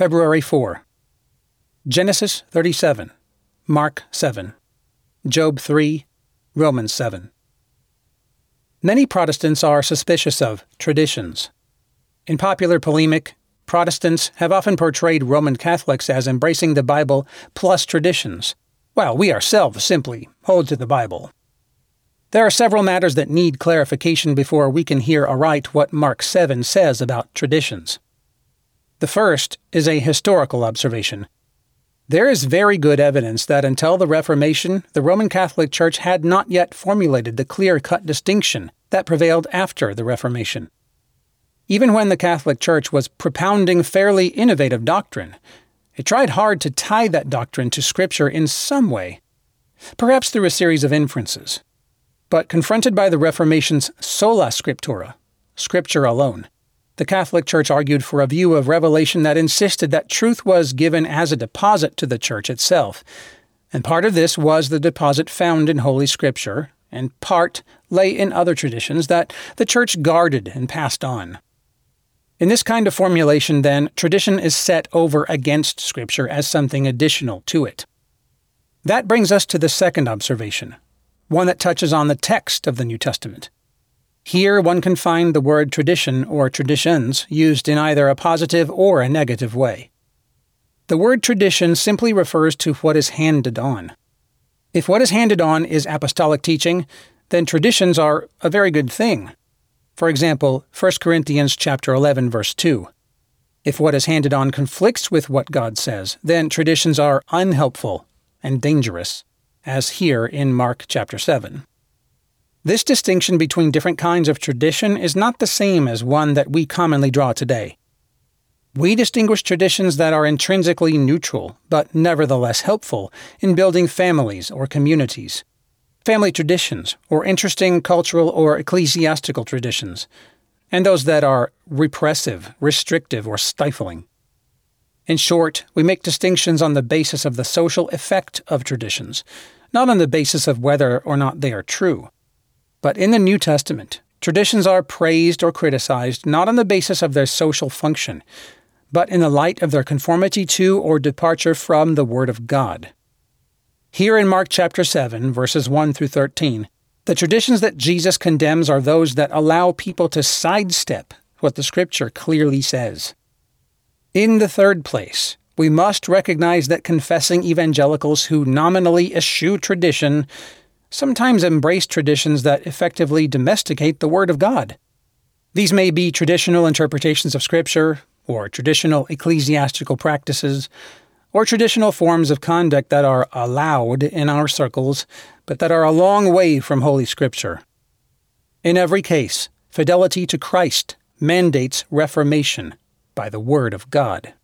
February 4. Genesis 37, Mark 7, Job 3, Romans 7. Many Protestants are suspicious of traditions. In popular polemic, Protestants have often portrayed Roman Catholics as embracing the Bible plus traditions, while we ourselves simply hold to the Bible. There are several matters that need clarification before we can hear aright what Mark 7 says about traditions. The first is a historical observation. There is very good evidence that until the Reformation, the Roman Catholic Church had not yet formulated the clear cut distinction that prevailed after the Reformation. Even when the Catholic Church was propounding fairly innovative doctrine, it tried hard to tie that doctrine to Scripture in some way, perhaps through a series of inferences. But confronted by the Reformation's sola scriptura, Scripture alone, the Catholic Church argued for a view of Revelation that insisted that truth was given as a deposit to the Church itself. And part of this was the deposit found in Holy Scripture, and part lay in other traditions that the Church guarded and passed on. In this kind of formulation, then, tradition is set over against Scripture as something additional to it. That brings us to the second observation, one that touches on the text of the New Testament. Here one can find the word tradition or traditions used in either a positive or a negative way. The word tradition simply refers to what is handed on. If what is handed on is apostolic teaching, then traditions are a very good thing. For example, 1 Corinthians chapter 11 verse 2. If what is handed on conflicts with what God says, then traditions are unhelpful and dangerous, as here in Mark chapter 7. This distinction between different kinds of tradition is not the same as one that we commonly draw today. We distinguish traditions that are intrinsically neutral, but nevertheless helpful, in building families or communities. Family traditions, or interesting cultural or ecclesiastical traditions, and those that are repressive, restrictive, or stifling. In short, we make distinctions on the basis of the social effect of traditions, not on the basis of whether or not they are true. But in the New Testament, traditions are praised or criticized not on the basis of their social function, but in the light of their conformity to or departure from the Word of God. Here in Mark chapter 7, verses 1 through 13, the traditions that Jesus condemns are those that allow people to sidestep what the Scripture clearly says. In the third place, we must recognize that confessing evangelicals who nominally eschew tradition sometimes embrace traditions that effectively domesticate the Word of God. These may be traditional interpretations of Scripture, or traditional ecclesiastical practices, or traditional forms of conduct that are allowed in our circles, but that are a long way from Holy Scripture. In every case, fidelity to Christ mandates reformation by the Word of God.